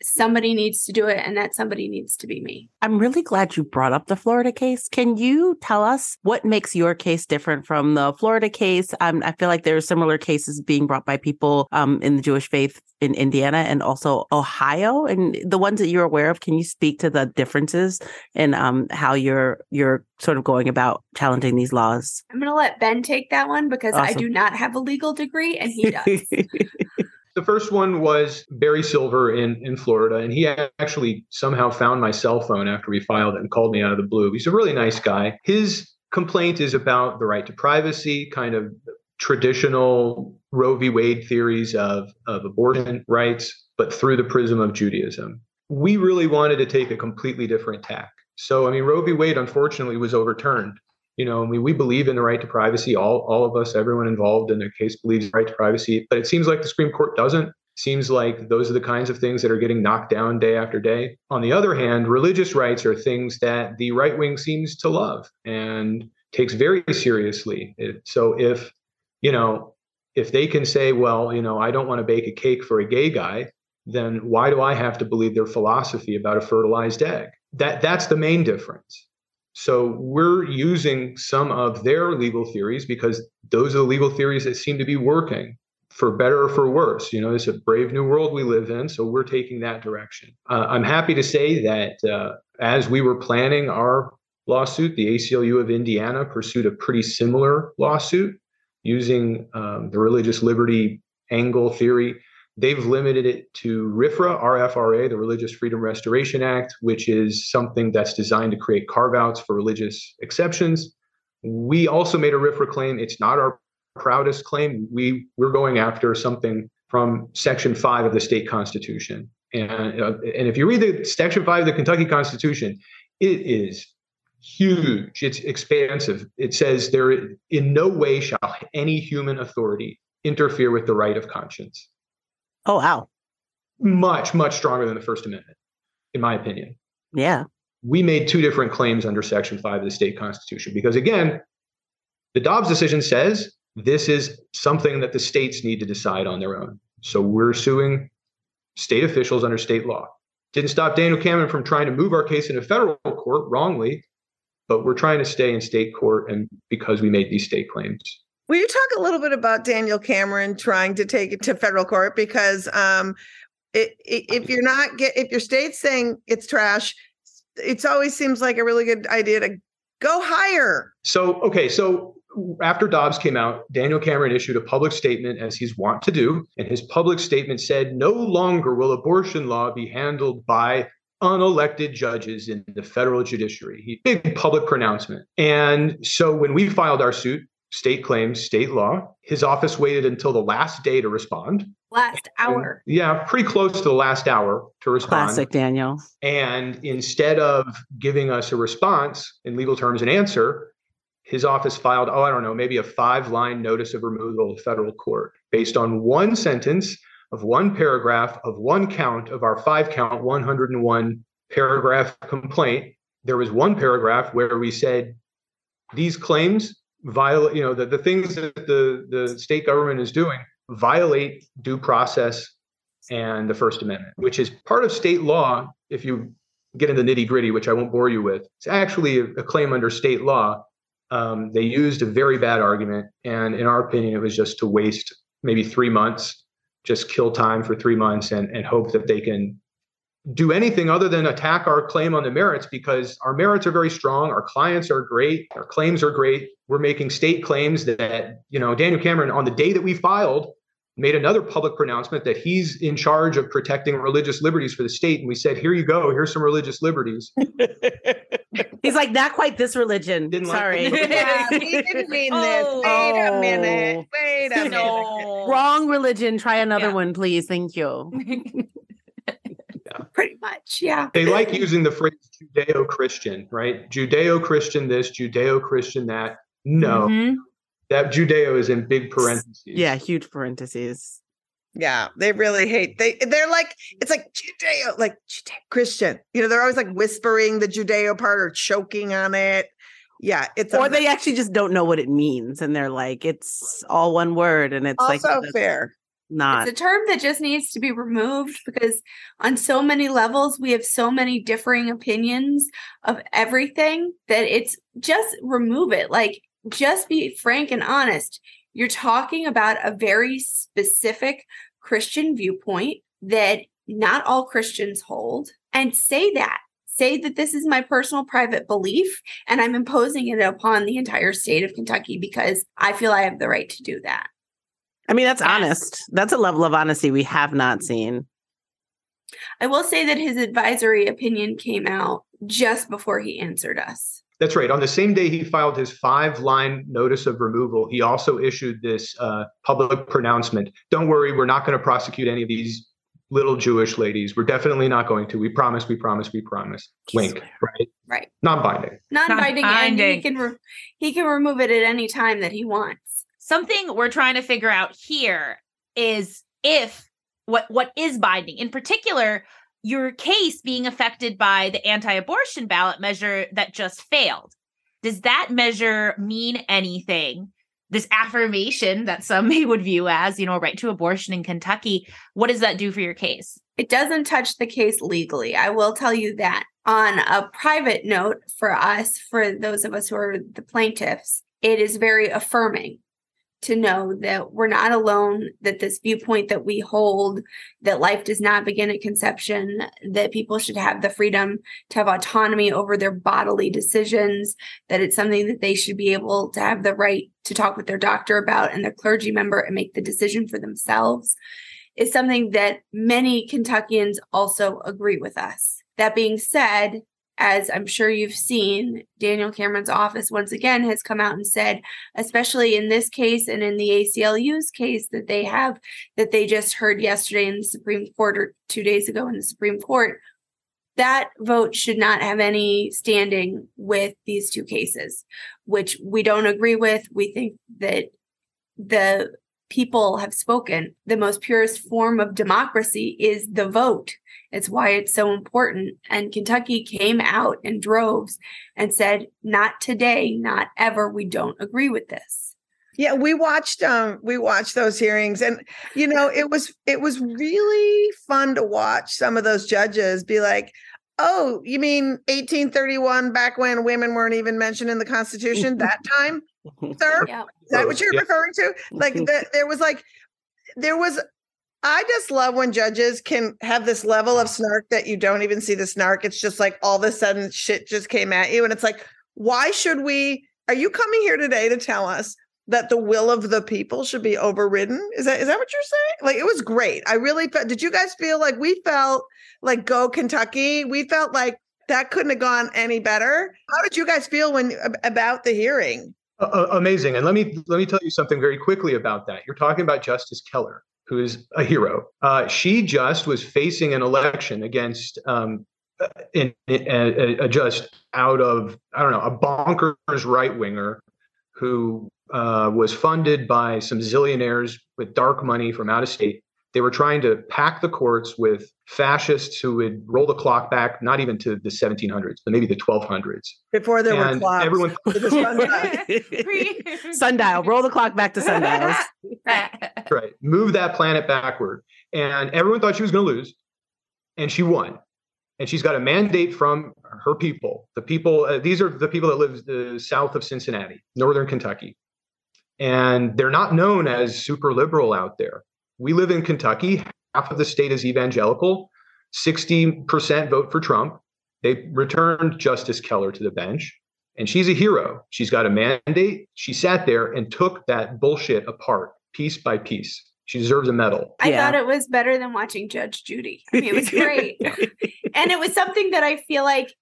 somebody needs to do it and that somebody needs to be me. I'm really glad you brought up the Florida case. Can you tell us what makes your case different from the Florida case? Um, I feel like there are similar cases being brought by people um, in the Jewish faith in Indiana and also Ohio. And the ones that you're aware of, can you speak to the differences in um, how you're you're sort of going about challenging these laws? I'm going to let Ben take that one because awesome. I do not have a legal degree and he does. The first one was Barry Silver in, in Florida, and he actually somehow found my cell phone after we filed it and called me out of the blue. He's a really nice guy. His complaint is about the right to privacy, kind of traditional Roe v. Wade theories of, of abortion rights, but through the prism of Judaism. We really wanted to take a completely different tack. So, I mean, Roe v. Wade unfortunately was overturned you know, I mean, we believe in the right to privacy. All, all of us, everyone involved in the case believes the right to privacy, but it seems like the Supreme Court doesn't. Seems like those are the kinds of things that are getting knocked down day after day. On the other hand, religious rights are things that the right wing seems to love and takes very seriously. So if, you know, if they can say, well, you know, I don't want to bake a cake for a gay guy, then why do I have to believe their philosophy about a fertilized egg? That that's the main difference. So we're using some of their legal theories because those are the legal theories that seem to be working for better or for worse. You know, it's a brave new world we live in. So we're taking that direction. Uh, I'm happy to say that uh, as we were planning our lawsuit, the ACLU of Indiana pursued a pretty similar lawsuit using um, the religious liberty angle theory They've limited it to RFRA, RFRA, the Religious Freedom Restoration Act, which is something that's designed to create carve outs for religious exceptions. We also made a RFRA claim. It's not our proudest claim. We, we're going after something from Section 5 of the state constitution. And, uh, and if you read the Section 5 of the Kentucky Constitution, it is huge. It's expansive. It says there in no way shall any human authority interfere with the right of conscience. Oh, wow. Much, much stronger than the First Amendment, in my opinion. Yeah. We made two different claims under Section 5 of the state constitution because, again, the Dobbs decision says this is something that the states need to decide on their own. So we're suing state officials under state law. Didn't stop Daniel Cameron from trying to move our case into federal court wrongly, but we're trying to stay in state court and because we made these state claims. Will you talk a little bit about Daniel Cameron trying to take it to federal court? Because um, it, it, if you're not get if your state's saying it's trash, it always seems like a really good idea to go higher. So okay, so after Dobbs came out, Daniel Cameron issued a public statement, as he's wont to do. And his public statement said, No longer will abortion law be handled by unelected judges in the federal judiciary. He big public pronouncement. And so when we filed our suit, state claims, state law. His office waited until the last day to respond. Last hour. And, yeah, pretty close to the last hour to respond. Classic Daniel. And instead of giving us a response in legal terms, an answer, his office filed, oh, I don't know, maybe a five line notice of removal to federal court based on one sentence of one paragraph of one count of our five count 101 paragraph complaint. There was one paragraph where we said these claims violate, you know, the, the things that the, the state government is doing violate due process and the First Amendment, which is part of state law. If you get into nitty gritty, which I won't bore you with, it's actually a, a claim under state law. Um, they used a very bad argument. And in our opinion, it was just to waste maybe three months, just kill time for three months and, and hope that they can do anything other than attack our claim on the merits because our merits are very strong our clients are great our claims are great. We're making state claims that you know daniel cameron on the day that we filed made another public pronouncement that he's in charge of protecting religious liberties for the state. And we said here you go. Here's some religious liberties. He's like not quite this religion. Didn't sorry. the- yeah, we didn't mean this. Oh. Wait a oh. minute. Wait a minute. Wrong religion. Try another Yeah. one please. Thank you Pretty much. Yeah. they like using the phrase judeo-christian right judeo-christian this judeo-christian that no Mhm. that judeo is in big parentheses yeah huge parentheses Yeah, they really hate. They they're like it's like Judeo, like Judeo Christian. You know, they're always like whispering the Judeo part or choking on it. Yeah, it's a or they actually just don't know what it means and they're like it's all one word and it's like also that's fair. Not It's a term that just needs to be removed because on so many levels we have so many differing opinions of everything that it's just remove it. Like just be frank and honest. You're talking about a very specific Christian viewpoint that not all Christians hold and say that. Say that this is my personal private belief and I'm imposing it upon the entire state of Kentucky because I feel I have the right to do that. I mean that's Yes. honest that's a level of honesty we have not seen I will say that his advisory opinion came out just before he answered us. That's right. On the same day he filed his five line notice of removal, he also issued this uh, public pronouncement. Don't worry, we're not going to prosecute any of these little Jewish ladies. We're definitely not going to. We promise, we promise, we promise. Wink, right? Right. Non binding. Non-binding, and he can re- he can remove it at any time that he wants. Something we're trying to figure out here is if what what is binding. In particular, your case being affected by the anti-abortion ballot measure that just failed. Does that measure mean anything? This affirmation that some may would view as, you know, a right to abortion in Kentucky, what does that do for your case? It doesn't touch the case legally. I will tell you that. On a private note for us, for those of us who are the plaintiffs, it is very affirming to know that we're not alone, that this viewpoint that we hold, that life does not begin at conception, that people should have the freedom to have autonomy over their bodily decisions, that it's something that they should be able to have the right to talk with their doctor about and their clergy member and make the decision for themselves is something that many Kentuckians also agree with us. That being said, as I'm sure you've seen, Daniel Cameron's office once again has come out and said, especially in this case and in the ACLU's case that they have, that they just heard yesterday in the Supreme Court or two days ago in the Supreme Court, that vote should not have any standing with these two cases, which we don't agree with. We think that the people have spoken. The most purest form of democracy is the vote. It's why it's so important. And Kentucky came out in droves and said, not today, not ever. We don't agree with this. Yeah, we watched um we watched those hearings and you know, it was it was really fun to watch some of those judges be like, "Oh, you mean 1831 back when women weren't even mentioned in the constitution that time?" Sir, Yeah. is that what you're Yeah. referring to? Like mm-hmm. the, there was like there was I just love when judges can have this level of snark that you don't even see the snark. It's just like all of a sudden shit just came at you and it's like why should we are you coming here today to tell us that the will of the people should be overridden? Is that is that what you're saying? Like it was great. I really felt did you guys feel like we felt like go Kentucky? We felt like that couldn't have gone any better. How did you guys feel when about the hearing? Uh, amazing. And let me let me tell you something very quickly about that. You're talking about Justice Keller, who is a hero. Uh, she just was facing an election against um, in, in, a, a just out of I don't know a bonkers right winger who uh, was funded by some zillionaires with dark money from out of state. They were trying to pack the courts with fascists who would roll the clock back, not even to the 1700s, but maybe the 1200s. Before there And were clocks. everyone- sundial. Sundial. Roll the clock back to sundials. right move that planet backward and everyone thought she was going to lose and she won and she's got a mandate from her people the people uh, these are the people that live uh, south of cincinnati northern kentucky and they're not known as super liberal out there we live in kentucky. Half of the state is evangelical. 60% vote for trump. They returned justice keller to the bench and she's a hero. She's got a mandate. She sat there and took that bullshit apart piece by piece. She deserves a medal. I Yeah. thought it was better than watching Judge Judy. I mean, it was great. and it was something that I feel like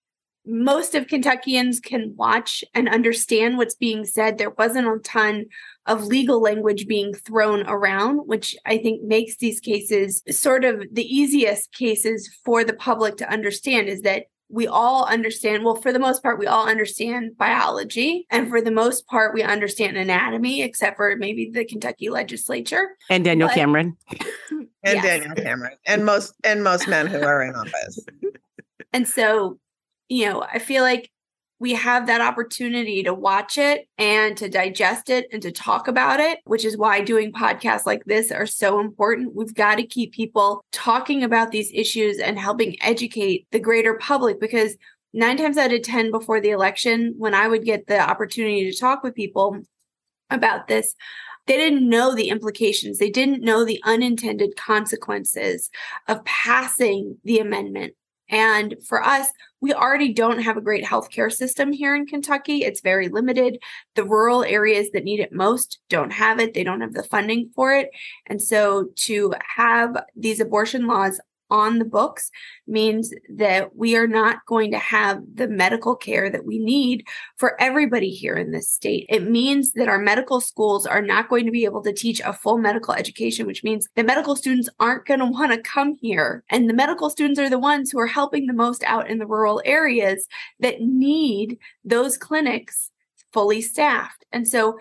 most of Kentuckians can watch and understand what's being said. There wasn't a ton of legal language being thrown around, which I think makes these cases sort of the easiest cases for the public to understand is that we all understand, well, for the most part, we all understand biology. And for the most part, we understand anatomy, except for maybe the Kentucky legislature. and Daniel But- Cameron. and Yes. Daniel Cameron and most and most men who are in office. And so, you know, I feel like we have that opportunity to watch it and to digest it and to talk about it, which is why doing podcasts like this are so important. We've got to keep people talking about these issues and helping educate the greater public because nine times out of 10 before the election, when I would get the opportunity to talk with people about this, they didn't know the implications. They didn't know the unintended consequences of passing the amendment. And for us, we already don't have a great healthcare system here in Kentucky. It's very limited. The rural areas that need it most don't have it, they don't have the funding for it. And so to have these abortion laws on the books means that we are not going to have the medical care that we need for everybody here in this state. It means that our medical schools are not going to be able to teach a full medical education, which means the medical students aren't going to want to come here. And the medical students are the ones who are helping the most out in the rural areas that need those clinics fully staffed. And so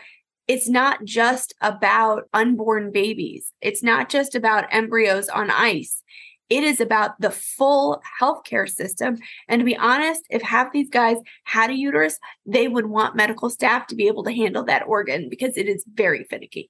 it's not just about unborn babies. It's not just about embryos on ice. It is about the full healthcare system. And to be honest, if half these guys had a uterus, they would want medical staff to be able to handle that organ because it is very finicky.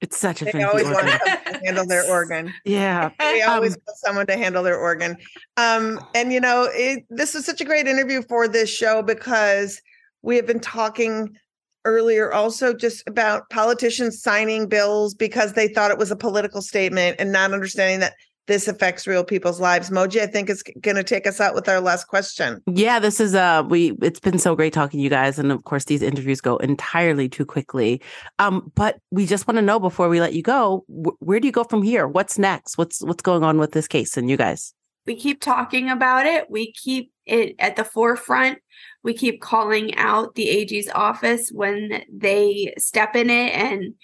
It's such a finicky. They always want organ. someone to handle their organ. Yeah. They always Um, want someone to handle their organ. Um, and you know, it, this was such a great interview for this show because we have been talking earlier also just about politicians signing bills because they thought it was a political statement and not understanding that this affects real people's lives. Moji, I think is going to take us out with our last question. Yeah, this is uh we it's been so great talking to you guys and of course these interviews go entirely too quickly. Um but we just want to know before we let you go, wh- where do you go from here? What's next? What's what's going on with this case and you guys? we keep talking about it. We keep it at the forefront. We keep calling out the AG's office when they step in it and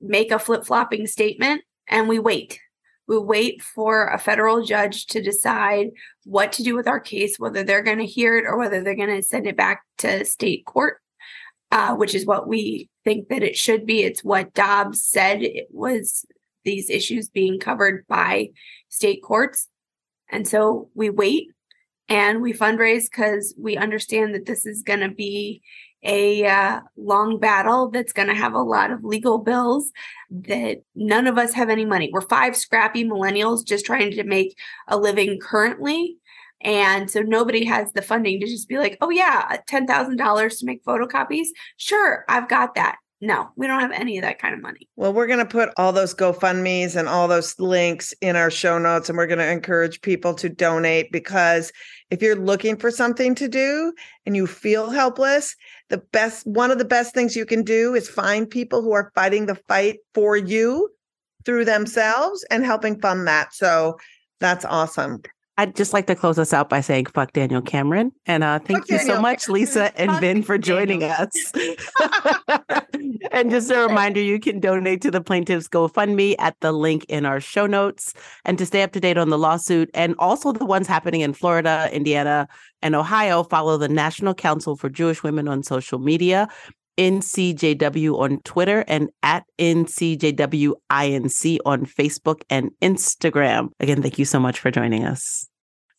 make a flip flopping statement, and we wait. We wait for a federal judge to decide what to do with our case, whether they're going to hear it or whether they're going to send it back to state court, uh, which is what we think that it should be. It's what Dobbs said it was these issues being covered by state courts. And so we wait and we fundraise because we understand that this is going to be a uh, long battle that's going to have a lot of legal bills that none of us have any money. We're five scrappy millennials just trying to make a living currently. And so nobody has the funding to just be like, oh, yeah, $10,000 to make photocopies. Sure, I've got that. No, we don't have any of that kind of money. Well, we're going to put all those GoFundMe's and all those links in our show notes, and we're going to encourage people to donate because if you're looking for something to do and you feel helpless, the best one of the best things you can do is find people who are fighting the fight for you through themselves and helping fund that. So that's awesome. I'd just like to close us out by saying fuck Daniel Cameron. And uh, thank Fuck you so Daniel much, Lisa and Fuck Ben, for joining Daniel. us. and just a reminder you can donate to the plaintiff's GoFundMe at the link in our show notes. And to stay up to date on the lawsuit and also the ones happening in Florida, Indiana, and Ohio, follow the National Council for Jewish Women on social media. NCJW on Twitter and at NCJWINC on Facebook and Instagram. Again, thank you so much for joining us.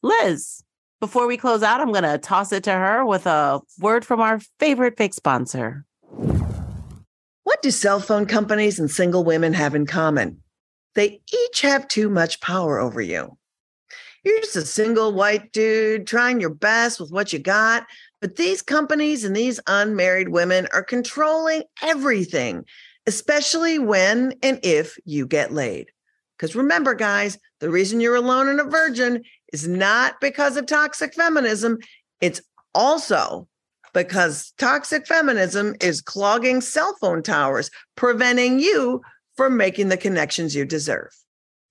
Liz, before we close out, I'm going to toss it to her with a word from our favorite fake sponsor. What do cell phone companies and single women have in common? They each have too much power over you. You're just a single white dude trying your best with what you got, but these companies and these unmarried women are controlling everything, especially when and if you get laid. Because remember, guys, the reason you're alone and a virgin is not because of toxic feminism, it's also because toxic feminism is clogging cell phone towers, preventing you from making the connections you deserve.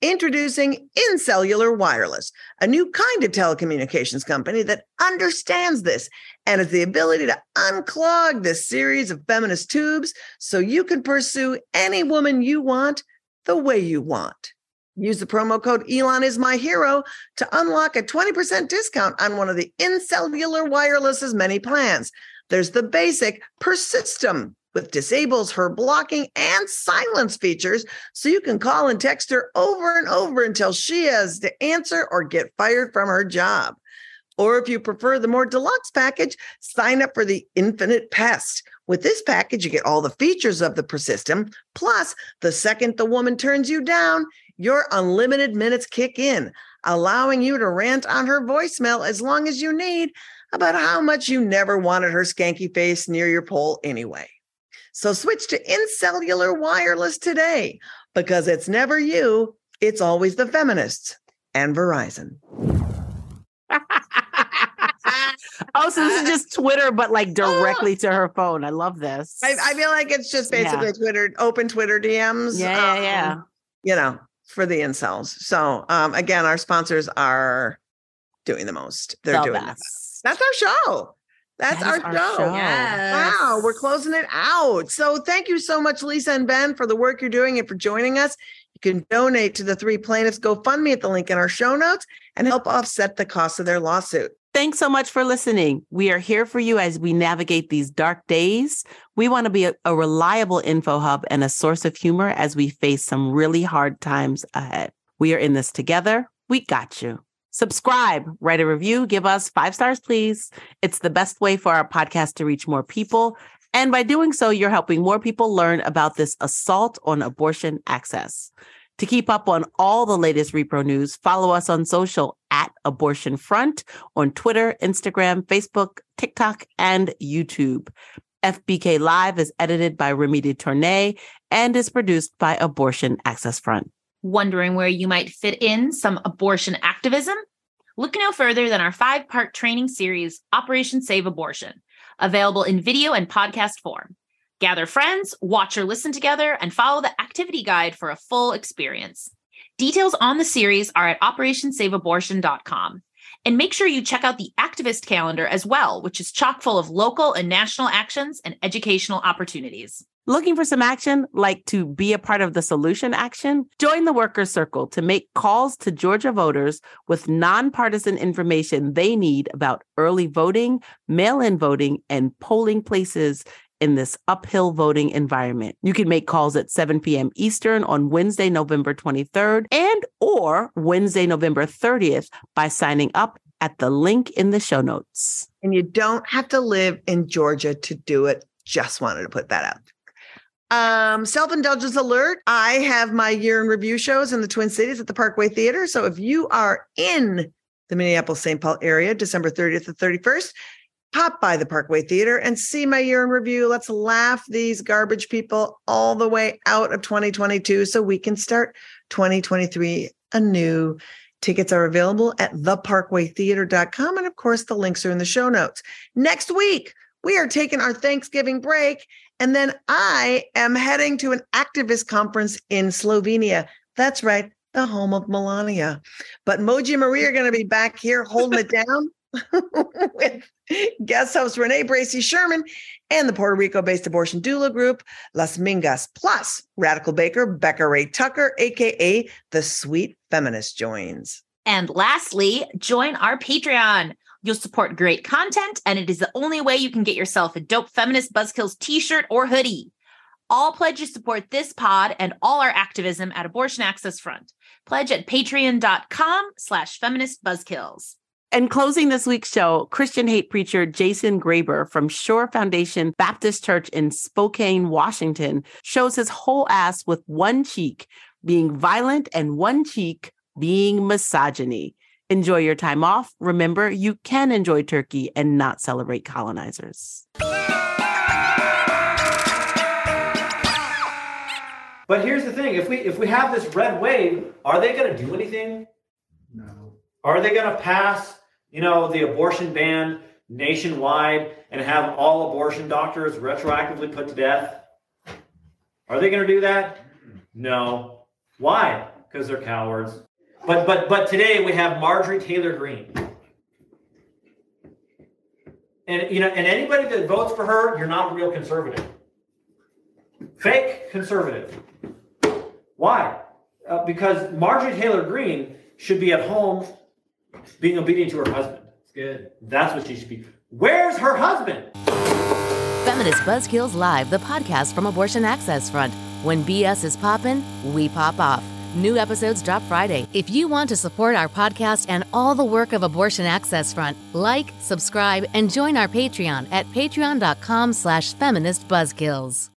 Introducing Incellular Wireless, a new kind of telecommunications company that understands this and has the ability to unclog this series of feminist tubes so you can pursue any woman you want the way you want. Use the promo code Elon is my hero to unlock a 20% discount on one of the Incellular Wireless's many plans. There's the basic Persistem, which disables her blocking and silence features so you can call and text her over and over until she has to answer or get fired from her job. Or if you prefer the more deluxe package, sign up for the Infinite Pest. With this package, you get all the features of the Persistem. Plus, the second the woman turns you down, your unlimited minutes kick in, allowing you to rant on her voicemail as long as you need about how much you never wanted her skanky face near your pole anyway. So switch to Incellular Wireless today because it's never you, it's always the feminists and Verizon. oh, so this is just Twitter, but like directly to her phone. I love this. I, I feel like it's just Yeah. basically Twitter, open Twitter DMs. yeah, yeah, yeah. um, You know, for the incels. So um, again, our sponsors are doing the most. They're The doing the best. best. That's our show. That's That our, our show. show. Wow, we're closing it out. So thank you so much, Lisa and Ben, for the work you're doing and for joining us. You can donate to the three plaintiffs GoFundMe at the link in our show notes and help offset the cost of their lawsuit. Thanks so much for listening. We are here for you as we navigate these dark days. We want to be a, a reliable info hub and a source of humor as we face some really hard times ahead. We are in this together. We got you. Subscribe, write a review, give us five stars, please. It's the best way for our podcast to reach more people. And by doing so, you're helping more people learn about this assault on abortion access. To keep up on all the latest repro news, follow us on social at Abortion Front on Twitter, Instagram, Facebook, TikTok, and YouTube. FBK Live is edited by Remy de Tournay and is produced by Abortion Access Front. Wondering where you might fit in some abortion activism? Look no further than our five part training series, Operation Save Abortion, available in video and podcast form. Gather friends, watch or listen together, and follow the activity guide for a full experience. Details on the series are at operationsaveabortion.com. And make sure you check out the activist calendar as well, which is chock full of local and national actions and educational opportunities. Looking for some action, like to be a part of the solution action? Join the Workers Circle to make calls to Georgia voters with nonpartisan information they need about early voting, mail in voting, and polling places in this uphill voting environment. You can make calls at 7 p.m. Eastern on Wednesday, November 23rd and or Wednesday, November 30th by signing up at the link in the show notes. And you don't have to live in Georgia to do it. Just wanted to put that out. Um, self-indulgence alert. I have my year in review shows in the Twin Cities at the Parkway Theater. So if you are in the Minneapolis St. Paul area, December 30th to 31st, pop by the Parkway Theater and see my year in review. Let's laugh these garbage people all the way out of 2022 so we can start 2023 anew. Tickets are available at theparkwaytheater.com. And of course, the links are in the show notes. Next week, we are taking our Thanksgiving break. And then I am heading to an activist conference in Slovenia. That's right. the home of Melania. But Moji and Marie are going to be back here holding it down with guest host Renee Bracey Sherman and the Puerto Rico based abortion doula group, Las Mingas, plus Radical Baker, Becca Rea-Tucker, AKA the Sweet Feminist, joins. And lastly, join our Patreon. You'll support great content, and it is the only way you can get yourself a dope feminist Buzzkills t shirt or hoodie. All pledges support this pod and all our activism at Abortion Access Front. Pledge at patreon.com slash feminist buzzkills. And closing this week's show, Christian hate preacher Jason Graber from Sure Foundation Baptist Church in Spokane, Washington, shows his whole ass with one cheek being violent and one cheek being misogyny. Enjoy your time off. Remember, you can enjoy turkey and not celebrate colonizers. But here's the thing: if we if we have this red wave, are they going to do anything? No. Are they going to pass, you know, the abortion ban nationwide and have all abortion doctors retroactively put to death? Are they going to do that? No. Why? Because they're cowards. But but but today we have Marjorie Taylor Greene. And you know, and anybody that votes for her, you're not a real conservative. Fake conservative. Why? Uh, because Marjorie Taylor Greene should be at home being obedient to her husband. It's good. That's what she should be. Where's her husband? Feminist Buzzkills Live, the podcast from Abortion Access Front. When BS is poppin', we pop off. New episodes drop Friday. If you want to support our podcast and all the work of Abortion Access Front, like, subscribe, and join our Patreon at patreon.com slash feministbuzzkills.